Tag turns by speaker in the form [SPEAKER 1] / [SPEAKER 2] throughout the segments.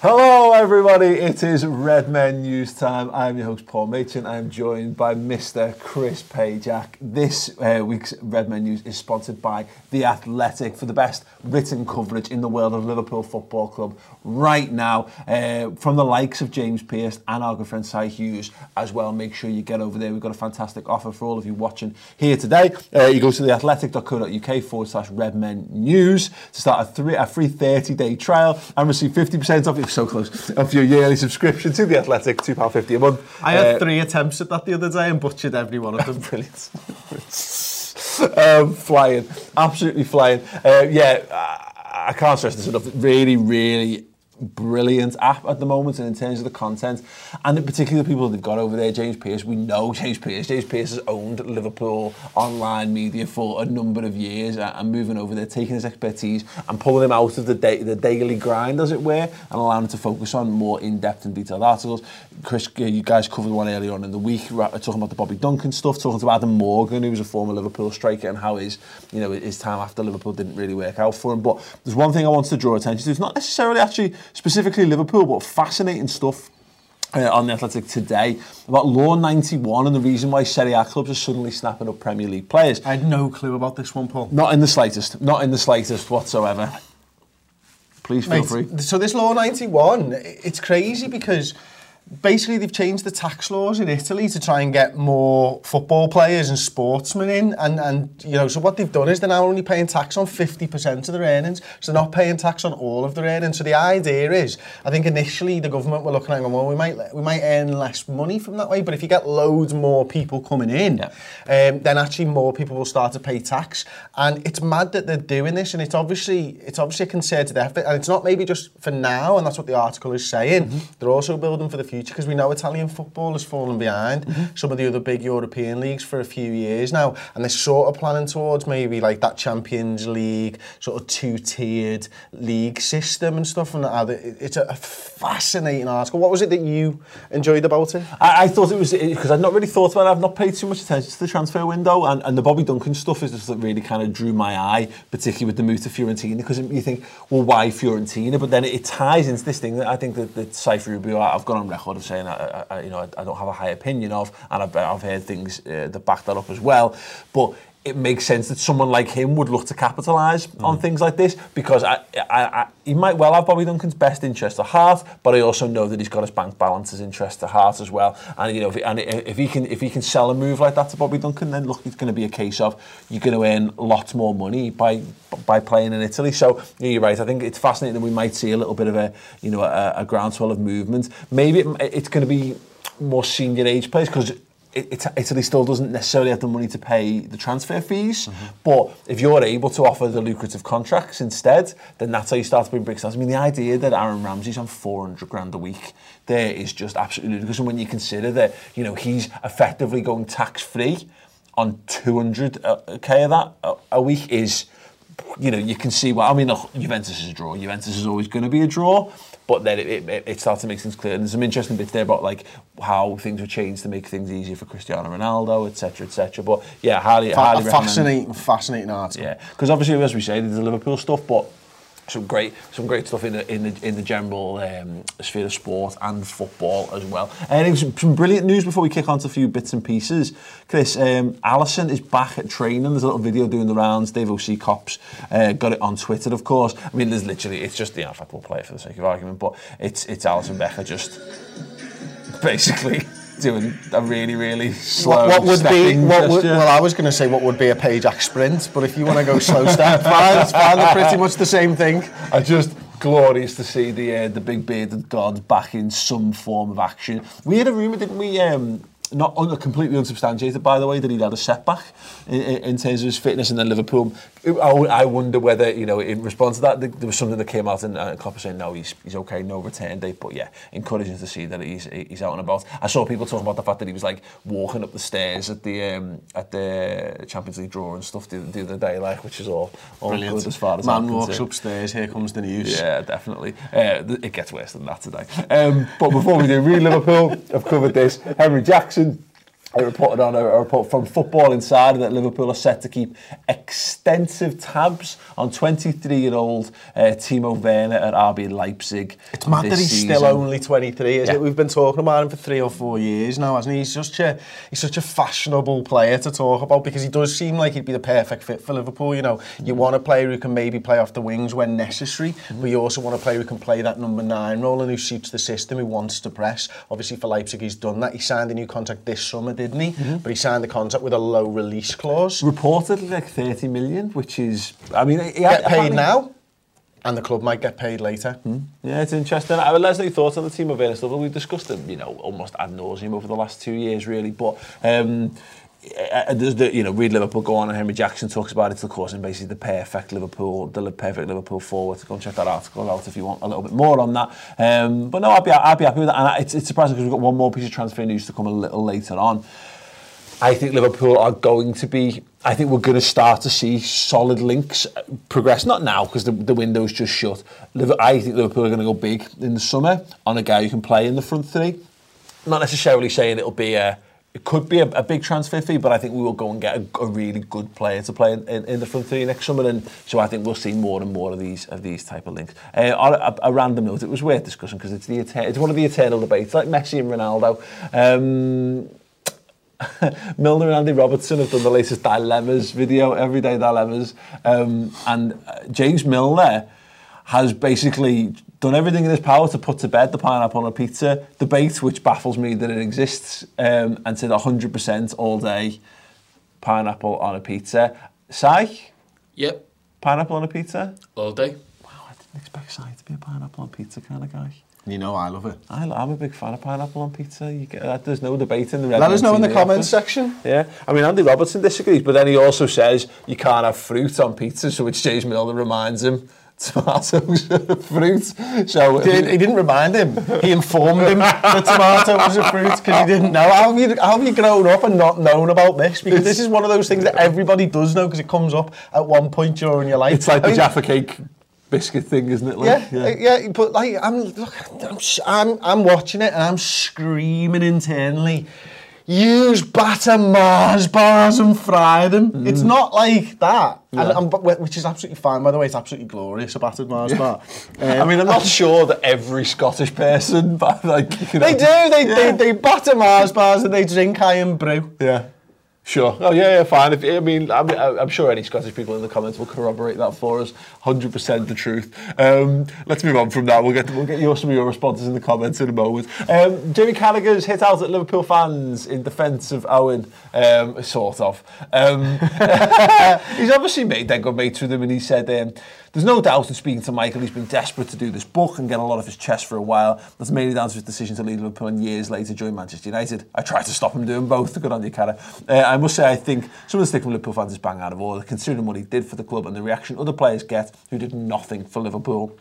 [SPEAKER 1] Hello, everybody. It is Red Men News time. I'm your host, Paul Machin. I'm joined by Mr. Chris Pajak. This uh, week's Red Men News is sponsored by The Athletic for the best written coverage in the world of Liverpool Football Club right now. Uh, from the likes of James Pearce and our good friend Si Hughes as well. Make sure you get over there. We've got a fantastic offer for all of you watching here today. Uh, you go to theathletic.co.uk forward slash Red Men News to start a, three, a free 30 day trial and receive 50% off so close of your yearly subscription to the Athletic, two pound fifty a month.
[SPEAKER 2] I had uh, three attempts at that the other day and butchered every one of them.
[SPEAKER 1] Brilliant. um, flying, absolutely flying. Uh, yeah, I, I can't stress this enough. Really, really brilliant app at the moment and in terms of the content and particularly the people they've got over there James Pearce. We know James Pearce. James Pearce has owned Liverpool online media for a number of years uh, and moving over there taking his expertise and pulling him out of the, day, the daily grind as it were and allowing him to focus on more in-depth and detailed articles. Chris uh, you guys covered one earlier on in the week talking about the Bobby Duncan stuff talking to Adam Morgan who was a former Liverpool striker and how his you know his time after Liverpool didn't really work out for him. But there's one thing I want to draw attention to. It's not necessarily actually specifically Liverpool, but fascinating stuff uh, on the Athletic today about Law 91 and the reason why Serie A clubs are suddenly snapping up Premier League players.
[SPEAKER 2] I had no clue about this one, Paul.
[SPEAKER 1] Not in the slightest. Not in the slightest whatsoever. Please feel
[SPEAKER 2] Mate,
[SPEAKER 1] free.
[SPEAKER 2] So this Law 91, it's crazy because basically they've changed the tax laws in Italy to try and get more football players and sportsmen in and and you know so what they've done is they're now only paying tax on 50% of their earnings so they're not paying tax on all of their earnings so the idea is I think initially the government were looking at going well we might we might earn less money from that way but if you get loads more people coming in yeah. um, then actually more people will start to pay tax and it's mad that they're doing this and it's obviously it's obviously a concerted effort and it's not maybe just for now and that's what the article is saying mm-hmm. they're also building for the future because we know Italian football has fallen behind mm-hmm. some of the other big European leagues for a few years now and they're sort of planning towards maybe like that Champions League sort of two-tiered league system and stuff and it's a fascinating article. What was it that you enjoyed about it?
[SPEAKER 1] I, I thought it was because I'd not really thought about it. I've not paid too much attention to the transfer window and, and the Bobby Duncan stuff is just that really kind of drew my eye particularly with the move to Fiorentina because you think well why Fiorentina? But then it, ties into this thing that I think that, that Saif Rubie I've gone on record of saying I, I, you know I, I don't have a high opinion of, and I've, I've heard things uh, that back that up as well. But it makes sense that someone like him would look to capitalise mm. on things like this because I, I, I, he might well have Bobby Duncan's best interest at heart, but I also know that he's got his bank balance's interest at heart as well. And you know, if, and if he can if he can sell a move like that to Bobby Duncan, then look, it's going to be a case of you're going to earn lots more money by by playing in Italy. So yeah, you're right. I think it's fascinating that we might see a little bit of a you know a, a groundswell of movement. Maybe it, it's going to be more senior age players because it, Italy still doesn't necessarily have the money to pay the transfer fees, mm-hmm. but if you're able to offer the lucrative contracts instead, then that's how you start to bring bricks down. I mean, the idea that Aaron Ramsey's on 400 grand a week there is just absolutely ludicrous. And when you consider that, you know, he's effectively going tax free on 200k of that a week is you know, you can see well. I mean, look, Juventus is a draw. Juventus is always going to be a draw. But then it, it, it starts to make things clear. And there's some interesting bits there about like how things were changed to make things easier for Cristiano Ronaldo, etc., etc. But yeah, highly,
[SPEAKER 2] Fa-
[SPEAKER 1] highly recommend-
[SPEAKER 2] fascinating, fascinating article.
[SPEAKER 1] yeah, because obviously, as we say, there's the Liverpool stuff, but some great, some great stuff in the in the in the general um, sphere of sport and football as well. And some, some brilliant news before we kick on to a few bits and pieces. Chris, um, Alisson is back at training. There's a little video doing the rounds. Dave OCKOP uh, got it on Twitter, of course. I mean, there's literally, it's just, in fact, we'll play it for the sake of argument, but it's it's Alisson Becker just basically doing a really, really slow
[SPEAKER 2] What, what would be? What would, well, I was going to say what would be a Pajak sprint, but if you want to go slow step, fine, it's fine. They're pretty much the same thing.
[SPEAKER 1] I just glorious to see the uh, the big bearded god back in some form of action. We had a rumor, didn't we? Um, not un- completely unsubstantiated, by the way, that he'd had a setback in, in, in terms of his fitness, and then Liverpool. I wonder whether, you know, in response to that, there was something that came out and, uh, Klopp was saying, no, he's, he's okay, no return date. But yeah, encouraging to see that he's, he's out and about. I saw people talking about the fact that he was like walking up the stairs at the um, at the Champions League draw and stuff the, the other day, like, which is all, all good as far as
[SPEAKER 2] Man walks
[SPEAKER 1] to.
[SPEAKER 2] upstairs, here comes the news.
[SPEAKER 1] Yeah, definitely. Uh, it gets worse than that today. Um, but before we do, read Liverpool, I've covered this. Henry Jackson, I reported on a, report from Football Insider that Liverpool are set to keep extensive tabs on 23-year-old uh, Timo Werner at RB Leipzig.
[SPEAKER 2] It's mad that he's
[SPEAKER 1] season.
[SPEAKER 2] still only 23, is
[SPEAKER 1] yeah.
[SPEAKER 2] it? We've been talking about him for three or four years now, hasn't he? He's just a, he's such a fashionable player to talk about because he does seem like he'd be the perfect fit for Liverpool. You know, you mm. want a player who can maybe play off the wings when necessary, mm but you also want a player who can play that number nine role and who suits the system, who wants to press. Obviously for Leipzig, he's done that. He signed a new contract this summer, didn't he? But he signed the contract with a low release clause.
[SPEAKER 1] Reportedly like 30 million, which is, I mean, he
[SPEAKER 2] Get paid now, and the club might get paid later.
[SPEAKER 1] Yeah, it's interesting. I us know thoughts on the Timo stuff. We've discussed them, you know, almost ad nauseum over the last two years, really. But um, you know, read Liverpool go on, and Henry Jackson talks about it, of course, and basically the perfect Liverpool, the perfect Liverpool forward. Go and check that article out if you want a little bit more on that. Um, but no, I'd be, I'd be happy with that. And it's, it's surprising because we've got one more piece of transfer news to come a little later on. I think Liverpool are going to be. I think we're going to start to see solid links uh, progress. Not now because the, the window's just shut. I think Liverpool are going to go big in the summer on a guy who can play in the front three. Not necessarily saying it'll be a. it could be a, a, big transfer fee, but I think we will go and get a, a really good player to play in, in, in, the front three next summer, and so I think we'll see more and more of these of these type of links. Uh, on a, a, random note, it was worth discussing because it's the it's one of the eternal debates, like Messi and Ronaldo. Um, Milner and Andy Robertson have done the latest dilemmas video, everyday dilemmas, um, and uh, James Milner. Has basically done everything in his power to put to bed the pineapple on a pizza debate, which baffles me that it exists, um, and said 100% all day pineapple on a pizza. Si,
[SPEAKER 3] Yep,
[SPEAKER 1] pineapple on a pizza?
[SPEAKER 3] all day.
[SPEAKER 1] Wow, I didn't expect Si to be a pineapple on pizza kind of guy.
[SPEAKER 2] You know, I love it.
[SPEAKER 1] I, I'm a big fan of pineapple on pizza. You get, uh, there's no debate in the Red
[SPEAKER 2] Let us know in the
[SPEAKER 1] TV
[SPEAKER 2] comments
[SPEAKER 1] office.
[SPEAKER 2] section.
[SPEAKER 1] Yeah, I mean Andy Robertson disagrees, but then he also says you can't have fruit on pizza, so which James Milner reminds him tomatoes are fruit. So
[SPEAKER 2] He, he didn't remind him. He informed him that tomato was a fruit because he didn't know. How have, you, how have you grown up and not known about this? Because this is one of those things that everybody does know because it comes up at one point during your life.
[SPEAKER 1] it's like
[SPEAKER 2] I
[SPEAKER 1] the
[SPEAKER 2] mean,
[SPEAKER 1] Jaffa cake biscuit thing, isn't it?
[SPEAKER 2] Yeah,
[SPEAKER 1] Like,
[SPEAKER 2] yeah, yeah, but like I'm, look, I'm, I'm, I'm watching it and I'm screaming internally. Use batter Mars bars and fry them. It's not like that, and, and, but- which is absolutely fine. By the way, it's absolutely glorious a battered Mars bar. Um,
[SPEAKER 1] I mean, I'm not sure that every Scottish person, but like you know,
[SPEAKER 2] They do. They, they, they batter Mars bars and they drink Irn-Bru.
[SPEAKER 1] Yeah. Sure. Oh yeah, yeah, fine. If, I mean, I'm, I'm sure any Scottish people in the comments will corroborate that for us. Hundred percent the truth. Um, let's move on from that. We'll get we'll get your, some of your responses in the comments in a moment. Um, Jamie Carragher's hit out at Liverpool fans in defence of Owen, um, sort of. Um, he's obviously made their good mates with him, and he said. There's no doubt in speaking to Michael, he's been desperate to do this book and get a lot of his chest for a while. That's mainly down to his decision to leave Liverpool and years later join Manchester United. I tried to stop him doing both. Good on you, Carra. Uh, I must say, I think some of the stick from Liverpool fans is bang out of order, considering what he did for the club and the reaction other players get who did nothing for Liverpool.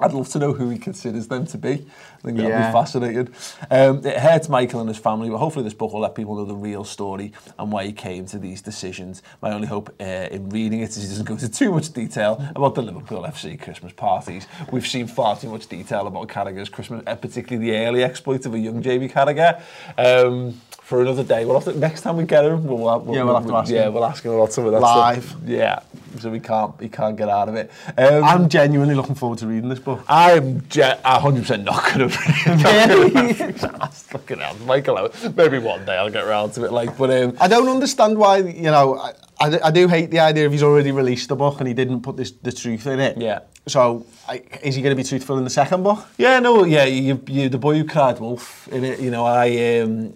[SPEAKER 1] I'd love to know who he considers them to be. I think that'd
[SPEAKER 2] Yeah.
[SPEAKER 1] be fascinating. Um, it hurts Michael and his family, but hopefully this book will let people know the real story and why he came to these decisions. My only hope uh, in reading it is he doesn't go into too much detail about the Liverpool FC Christmas parties. We've seen far too much detail about Carragher's Christmas, uh, particularly the early exploits of a young Jamie Carragher. Um, for another day, we'll have to, next time we get him, we'll, we'll,
[SPEAKER 2] Yeah, we'll have to ask
[SPEAKER 1] yeah,
[SPEAKER 2] him.
[SPEAKER 1] we'll ask him about some of that
[SPEAKER 2] Live.
[SPEAKER 1] stuff. Yeah, so we can't, he can't get out of it. Um,
[SPEAKER 2] I'm genuinely looking forward to reading this book.
[SPEAKER 1] I'm 100% not going to read it. Fucking hell, Michael. Maybe one day I'll get around to it. Like, but um,
[SPEAKER 2] I don't understand why, you know, I, I, do- I do hate the idea of he's already released the book and he didn't put this, the truth in it.
[SPEAKER 1] Yeah.
[SPEAKER 2] So, I, is he going to be truthful in the second book?
[SPEAKER 1] yeah, no, yeah, you, you, the boy who cried wolf. In it, you know, I. Um,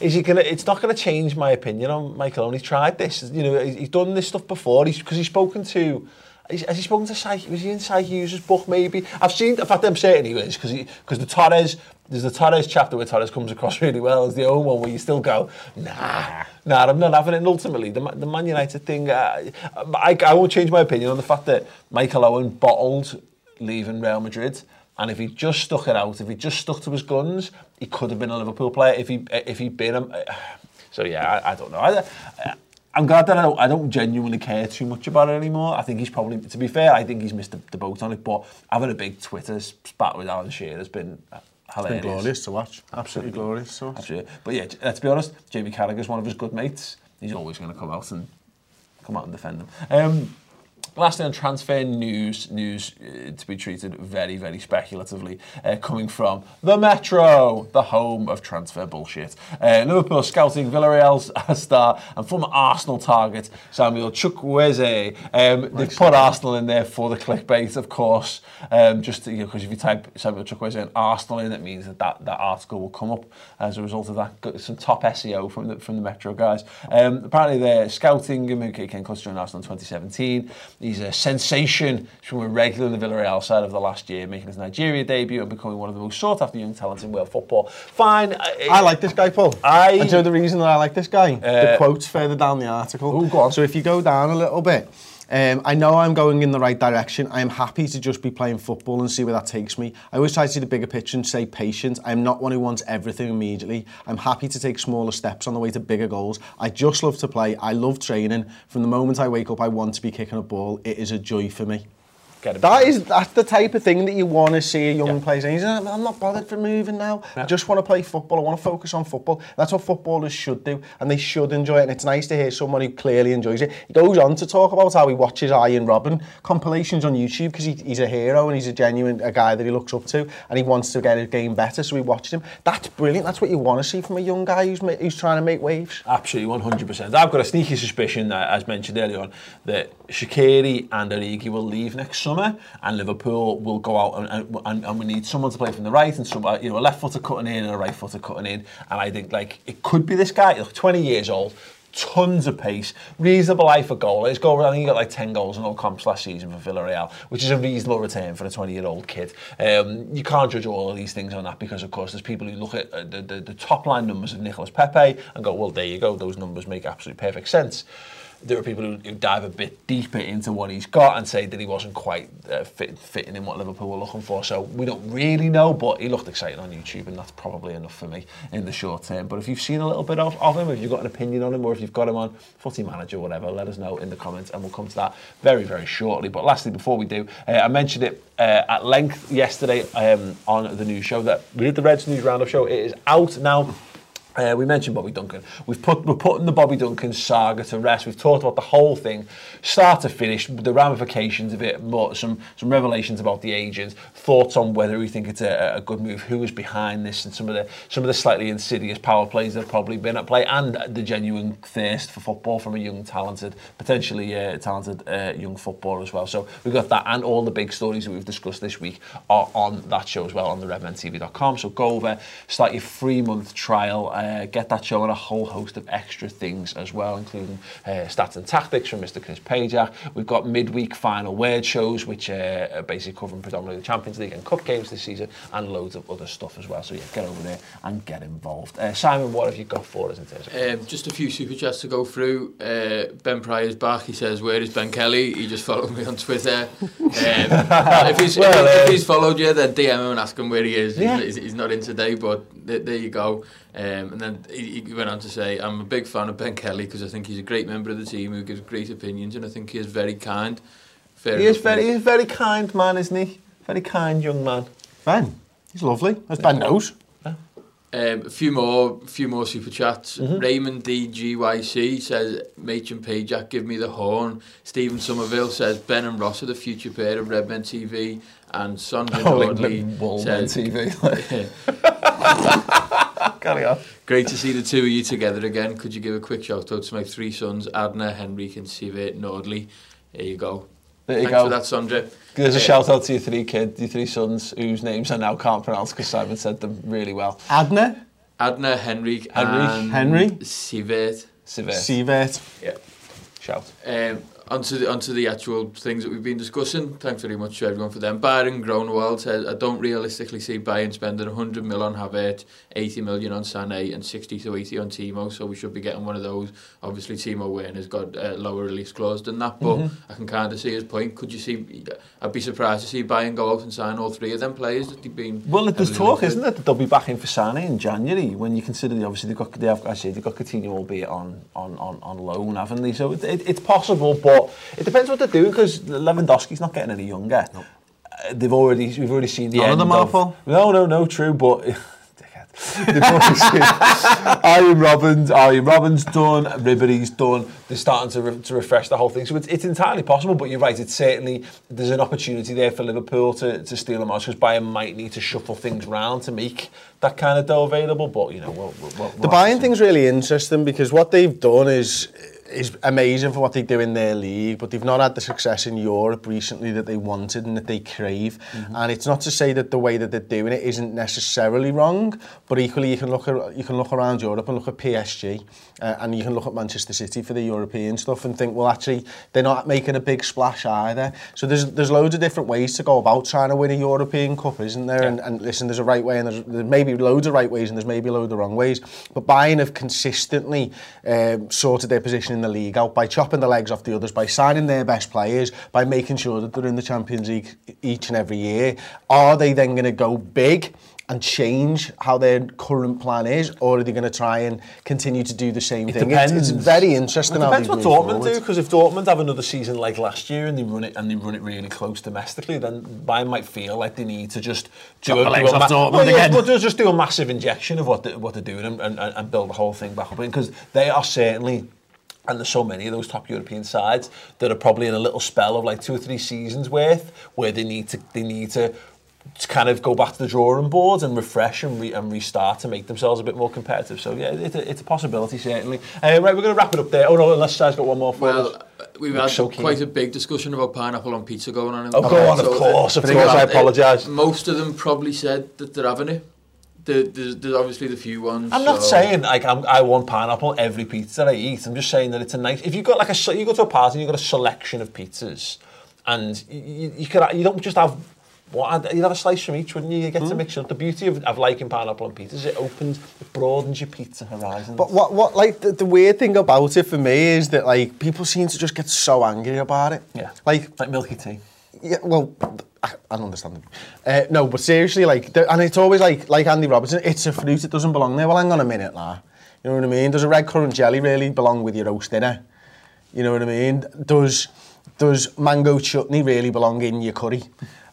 [SPEAKER 1] is he gonna? It's not gonna change my opinion on Michael Owen. He's tried this. You know, he's, he's done this stuff before. He's because he's spoken to. He's, has he spoken to Cy? Was he in Cy Hughes' book? Maybe I've seen. In fact, I'm certain he was because because the Torres there's the Torres chapter where Torres comes across really well as the own one where you still go, nah, nah, I'm not having it. And ultimately, the, the Man United thing, uh, I, I won't change my opinion on the fact that Michael Owen bottled leaving Real Madrid. And if he just stuck it out, if he just stuck to his guns, he could have been a Liverpool player. If he if he'd been a, so yeah, I, I don't know. I, I'm glad that I don't, I don't genuinely care too much about it anymore. I think he's probably, to be fair, I think he's missed the, the boat on it. But having a big Twitter spat with Alan Shearer has been hilarious.
[SPEAKER 2] It's been glorious to watch.
[SPEAKER 1] Absolutely,
[SPEAKER 2] Absolutely glorious to watch.
[SPEAKER 1] Absolutely. But yeah, let's be honest, Jamie Carragher's one of his good mates. He's always going to come out and come out and defend them. Um, Lastly, on transfer news, news uh, to be treated very, very speculatively, uh, coming from the Metro, the home of transfer bullshit. Uh, Liverpool scouting Villarreal's star and former Arsenal target Samuel Chukwueze. Um, they've put Arsenal in there for the clickbait, of course, um, just because you know, if you type Samuel Chukwueze and Arsenal in, it means that, that that article will come up as a result of that. Some top SEO from the from the Metro guys. Um, apparently, they're scouting him. He came close to Arsenal in 2017. He's a sensation. From a regular in the Villarreal side of the last year, making his Nigeria debut and becoming one of the most sought after young talents in world football. Fine.
[SPEAKER 2] I like this guy, Paul.
[SPEAKER 1] I-
[SPEAKER 2] you know the reason that I like this guy? the
[SPEAKER 1] Uh,
[SPEAKER 2] quotes further down the article.
[SPEAKER 1] Ooh, go on.
[SPEAKER 2] So if you go down a little bit, Um, I know I'm going in the right direction. I am happy to just be playing football and see where that takes me. I always try to see the bigger picture and stay patient. I'm not one who wants everything immediately. I'm happy to take smaller steps on the way to bigger goals. I just love to play. I love training. From the moment I wake up, I want to be kicking a ball. It is a joy for me.
[SPEAKER 1] Get.
[SPEAKER 2] That is that's the type of thing that you want to see a young
[SPEAKER 1] Yeah.
[SPEAKER 2] player saying. He's, "I'm not bothered for moving now. I just want to play football. I want to focus on football. That's what footballers should do, and they should enjoy it. And it's nice to hear someone who clearly enjoys it. He goes on to talk about how he watches Arjen Robben compilations on YouTube because he, he's a hero and he's a genuine a guy that he looks up to, and he wants to get his game better. So he watches him. That's brilliant. That's what you want to see from a young guy who's who's trying to make waves.
[SPEAKER 1] Absolutely, 100%. I've got a sneaky suspicion that, as mentioned earlier on, that Shaqiri and Origi will leave next summer, and Liverpool will go out and, and, and, we need someone to play from the right and some, uh, you know, a left footer cutting in and a right footer cutting in. And I think like it could be this guy, look, 20 years old, tons of pace, reasonable eye for goal. His goal, I think he got like 10 goals in all comps last season for Villarreal, which is a reasonable return for a 20-year-old kid. Um, you can't judge all of these things on that because, of course, there's people who look at uh, the, the, the top line numbers of Nicolas Pepe and go, well, there you go, those numbers make absolute perfect sense. There are people who, dive a bit deeper into what he's got and say that he wasn't quite uh, fit, fitting in what Liverpool were looking for. So we don't really know, but he looked exciting on YouTube, and that's probably enough for me in the short term. But if you've seen a little bit of, of him, if you've got an opinion on him, or if you've got him on Footy Manager whatever, let us know in the comments, and we'll come to that very, very shortly. But lastly, before we do, uh, I mentioned it uh, at length yesterday um, on the news show that we did the Reds News Roundup show. It is out now. Uh, we mentioned Bobby Duncan. We've put, we're putting the Bobby Duncan saga to rest. We've talked about the whole thing, start to finish, the ramifications of it, more, some, some revelations about the agent, thoughts on whether we think it's a, a good move, who is behind this, and some of the some of the slightly insidious power plays that have probably been at play, and the genuine thirst for football from a young, talented, potentially uh, talented uh, young footballer as well. So we've got that, and all the big stories that we've discussed this week are on that show as well on the RedmanTV.com. So go over, start your free month trial. Uh, get that show and a whole host of extra things as well, including uh, stats and tactics from Mr. Chris Pajak. We've got midweek final word shows, which uh, are basically covering predominantly the Champions League and Cup games this season, and loads of other stuff as well. So yeah, get over there and get involved. Uh, Simon, what have you got for us in terms of?
[SPEAKER 4] Um, just a few super chats to go through. Uh, ben Pryor's back. He says, "Where is Ben Kelly?" He just followed me on Twitter. Um, if, he's,
[SPEAKER 1] Well,
[SPEAKER 4] if,
[SPEAKER 1] uh,
[SPEAKER 4] if he's followed you, then DM him and ask him where he is.
[SPEAKER 1] Yeah.
[SPEAKER 4] He's, he's not in today, but th- there you go. Um, and then he, he went on to say, "I'm a big fan of Ben Kelly because I think he's a great member of the team who gives great opinions, and I think he is very kind." Fair
[SPEAKER 1] He is very, he's a very kind man, isn't he? Very kind young man.
[SPEAKER 2] Ben, he's lovely. As Ben knows.
[SPEAKER 4] Um, a few more, few more super chats. Raymond DGYC says, Mate and Pajak, give me the horn. Stephen Somerville says, Ben and Ross are the future pair of Redmen TV. And Sandra
[SPEAKER 1] Oh, like
[SPEAKER 4] Nordley says,
[SPEAKER 1] TV. Carry on.
[SPEAKER 4] Great to see the two of you together again. Could you give a quick shout out to my three sons, Adna, Henrik and Sive Nordley? There you go.
[SPEAKER 1] There you
[SPEAKER 4] Thanks
[SPEAKER 1] go.
[SPEAKER 4] for that, Sondra.
[SPEAKER 1] There's a
[SPEAKER 4] uh,
[SPEAKER 1] shout out to your three kids, your three sons, whose names I now can't pronounce because Simon said them really well.
[SPEAKER 2] Adna?
[SPEAKER 4] Adna, Henrik,
[SPEAKER 1] Henrik.
[SPEAKER 4] and
[SPEAKER 2] Henry?
[SPEAKER 4] Sivet.
[SPEAKER 1] Sivert.
[SPEAKER 2] Sivert.
[SPEAKER 4] Yeah.
[SPEAKER 1] Shout.
[SPEAKER 4] Um, onto the, onto the actual things that we've been discussing. Thanks very much to everyone for them. Byron Groenwald says, I don't realistically see Bayern spending 100 mil on Havertz, 80 million on Sané and 60 to 80 on Timo, so we should be getting one of those. Obviously, Timo Werner's has got a uh, lower release clause than that, but
[SPEAKER 1] mm -hmm.
[SPEAKER 4] I can kind of see his point. Could you see, I'd be surprised to see Bayern go out and sign all three of them players that they've been...
[SPEAKER 1] Well, there's talk, isn't there, that they'll be back in for Sané in January, when you consider, the, obviously, they've got, they have, I say, they've got Coutinho, albeit on, on, on, on loan, haven't they? So it, it, it's possible, but it depends what they're doing because Lewandowski's not getting any younger. Uh, they've already we've already seen the
[SPEAKER 2] None of them are, Paul.
[SPEAKER 1] No, no, no, true, but. dickhead. They've already seen Arjen Robben's, Arjen Robben's done, Ribery's done. They're starting to, re- to refresh the whole thing. So it's, it's entirely possible, but you're right. It's certainly there's an opportunity there for Liverpool to, to steal a match because Bayern might need to shuffle things round to make that kind of dough available. But you know, we'll, we'll, we'll
[SPEAKER 2] The Bayern thing's really interesting because what they've done is is amazing for what they do in their league, but they've not had the success in Europe recently that they wanted and that they crave. Mm-hmm. And it's not to say that the way that they're doing it isn't necessarily wrong, but equally you can look at, you can look around Europe and look at PSG uh, and you can look at Manchester City for the European stuff and think, well, actually they're not making a big splash either. So there's there's loads of different ways to go about trying to win a European Cup, isn't there? And, and listen, there's a right way and there's, there's maybe loads of right ways and there's maybe loads of wrong ways. But Bayern have consistently um, sorted their position in the league out by chopping the legs off the others, by signing their best players, by making sure that they're in the Champions League each and every year. Are they then going to go big? And change how their current plan is, or are they going to try and continue to do the same
[SPEAKER 1] It
[SPEAKER 2] thing?
[SPEAKER 1] depends.
[SPEAKER 2] It's, it's very interesting.
[SPEAKER 1] It depends
[SPEAKER 2] they
[SPEAKER 1] what Dortmund
[SPEAKER 2] forward.
[SPEAKER 1] do, because if Dortmund have another season like last year and they run it and they run it really close domestically, then Bayern might feel like they need to just do a,
[SPEAKER 2] legs
[SPEAKER 1] do a
[SPEAKER 2] off Dortmund
[SPEAKER 1] well, yeah,
[SPEAKER 2] again.
[SPEAKER 1] well, just just do a massive injection of what they, what they're doing and, and, and build the whole thing back up because they are certainly. And there's so many of those top European sides that are probably in a little spell of like two or three seasons worth where they need to they need to to kind of go back to the drawing board and refresh and, re- and restart to make themselves a bit more competitive. So yeah, it, it's a possibility certainly. Uh, right, we're going to wrap it up there. Oh no, unless Si's got one more for us.
[SPEAKER 4] Well, we've
[SPEAKER 1] Look
[SPEAKER 4] had
[SPEAKER 1] so
[SPEAKER 4] quite a big discussion about pineapple on pizza going on. In
[SPEAKER 1] Oh,
[SPEAKER 4] the
[SPEAKER 1] go on, of
[SPEAKER 4] So, uh,
[SPEAKER 1] course, of course, I
[SPEAKER 4] uh,
[SPEAKER 1] apologise.
[SPEAKER 4] Most of them probably said that they're having it. There- There's, there's obviously the few ones.
[SPEAKER 1] I'm not
[SPEAKER 4] so-
[SPEAKER 1] saying like I'm, I want pineapple every pizza that I eat. I'm just saying that it's a nice. If you've got like a, you go to a party and you've got a selection of pizzas, and you, you, you could you don't just have. Well, you'd have a slice from each, wouldn't you? You get
[SPEAKER 2] mm.
[SPEAKER 1] to mix it up. The beauty of, of liking pineapple and pizza is it opens, it broadens your pizza horizon.
[SPEAKER 2] But what, what like, the, the weird thing about it for me is that, like, people seem to just get so angry about it.
[SPEAKER 1] Yeah.
[SPEAKER 2] Like,
[SPEAKER 1] like milky tea.
[SPEAKER 2] Yeah, well, I, I don't understand. Uh, no, but seriously, like, the, and it's always like, like Andy Robertson, it's a fruit, it doesn't belong there. Well, hang on a minute, lah. You know what I mean? Does a red currant jelly really belong with your roast dinner? You know what I mean? Does, does mango chutney really belong in your curry?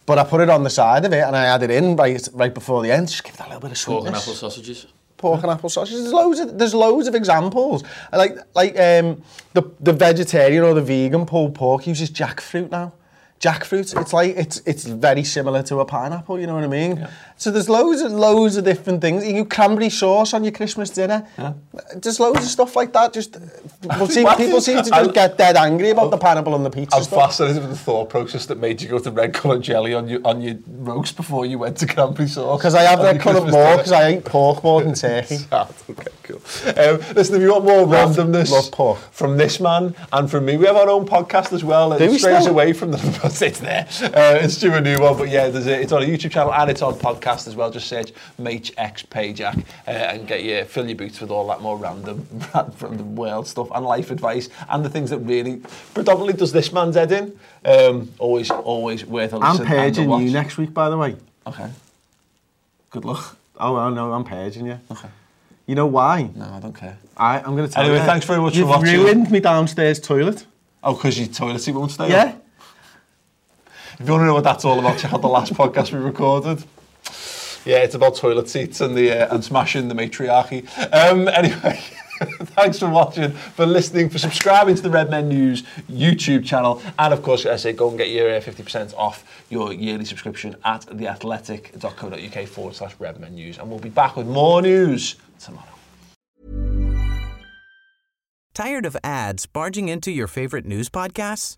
[SPEAKER 2] But I put it on the side of it and I add it in right, right before the end, just give that a little bit of sweetness.
[SPEAKER 4] Pork and apple sausages.
[SPEAKER 2] pork and apple sausages. There's loads of there's loads of examples. Like like um the the vegetarian or the vegan pulled pork he uses jackfruit now. Jackfruit, it's like it's it's very similar to a pineapple, you know what I mean? So there's loads and loads of different things. You cranberry sauce on your Christmas dinner—just loads of stuff like that. Just people seem, people seem to just
[SPEAKER 1] I-
[SPEAKER 2] get dead angry about the pineapple on the pizza
[SPEAKER 1] I'm
[SPEAKER 2] stuff.
[SPEAKER 1] fascinated with the thought process that made you go to red coloured jelly on your on your roast before you went to cranberry sauce.
[SPEAKER 2] Because I have that colour more because I eat pork more than turkey.
[SPEAKER 1] Sad, okay, cool. Um, listen, if you want more randomness
[SPEAKER 2] love pork.
[SPEAKER 1] from this man and from me, we have our own podcast as well.
[SPEAKER 2] Do
[SPEAKER 1] It
[SPEAKER 2] we
[SPEAKER 1] strays
[SPEAKER 2] still?
[SPEAKER 1] away from the it's there. Uh, it's due a new one, but yeah, there's a, it's on a YouTube channel and it's on podcast as well. Just search Mate X Pajak uh, and get your fill your boots with all that more random from the world stuff and life advice and the things that really predominantly does this man's head in. Um, always, always worth a
[SPEAKER 2] I'm
[SPEAKER 1] listen. a
[SPEAKER 2] paging you next week, by the way.
[SPEAKER 1] Okay. Good luck.
[SPEAKER 2] Oh, well, no, I'm paging you.
[SPEAKER 1] Okay.
[SPEAKER 2] You know why?
[SPEAKER 1] No, I don't care.
[SPEAKER 2] I, I'm going to tell
[SPEAKER 1] Anyway,
[SPEAKER 2] you.
[SPEAKER 1] thanks very much for
[SPEAKER 2] You've
[SPEAKER 1] watching.
[SPEAKER 2] ruined me downstairs toilet.
[SPEAKER 1] Oh, because your toilet seat won't stay
[SPEAKER 2] Yeah?
[SPEAKER 1] up? If you want to know what that's all about, check out the last podcast we recorded. Yeah, it's about toilet seats and the uh, and smashing the matriarchy. Um, anyway, thanks for watching, for listening, for subscribing to the Red Men News YouTube channel, and of course, as I say, go and get your uh, 50% off your yearly subscription at theathletic.co.uk forward slash Red Men News, and we'll be back with more news tomorrow.
[SPEAKER 5] Tired of ads barging into your favorite news podcasts?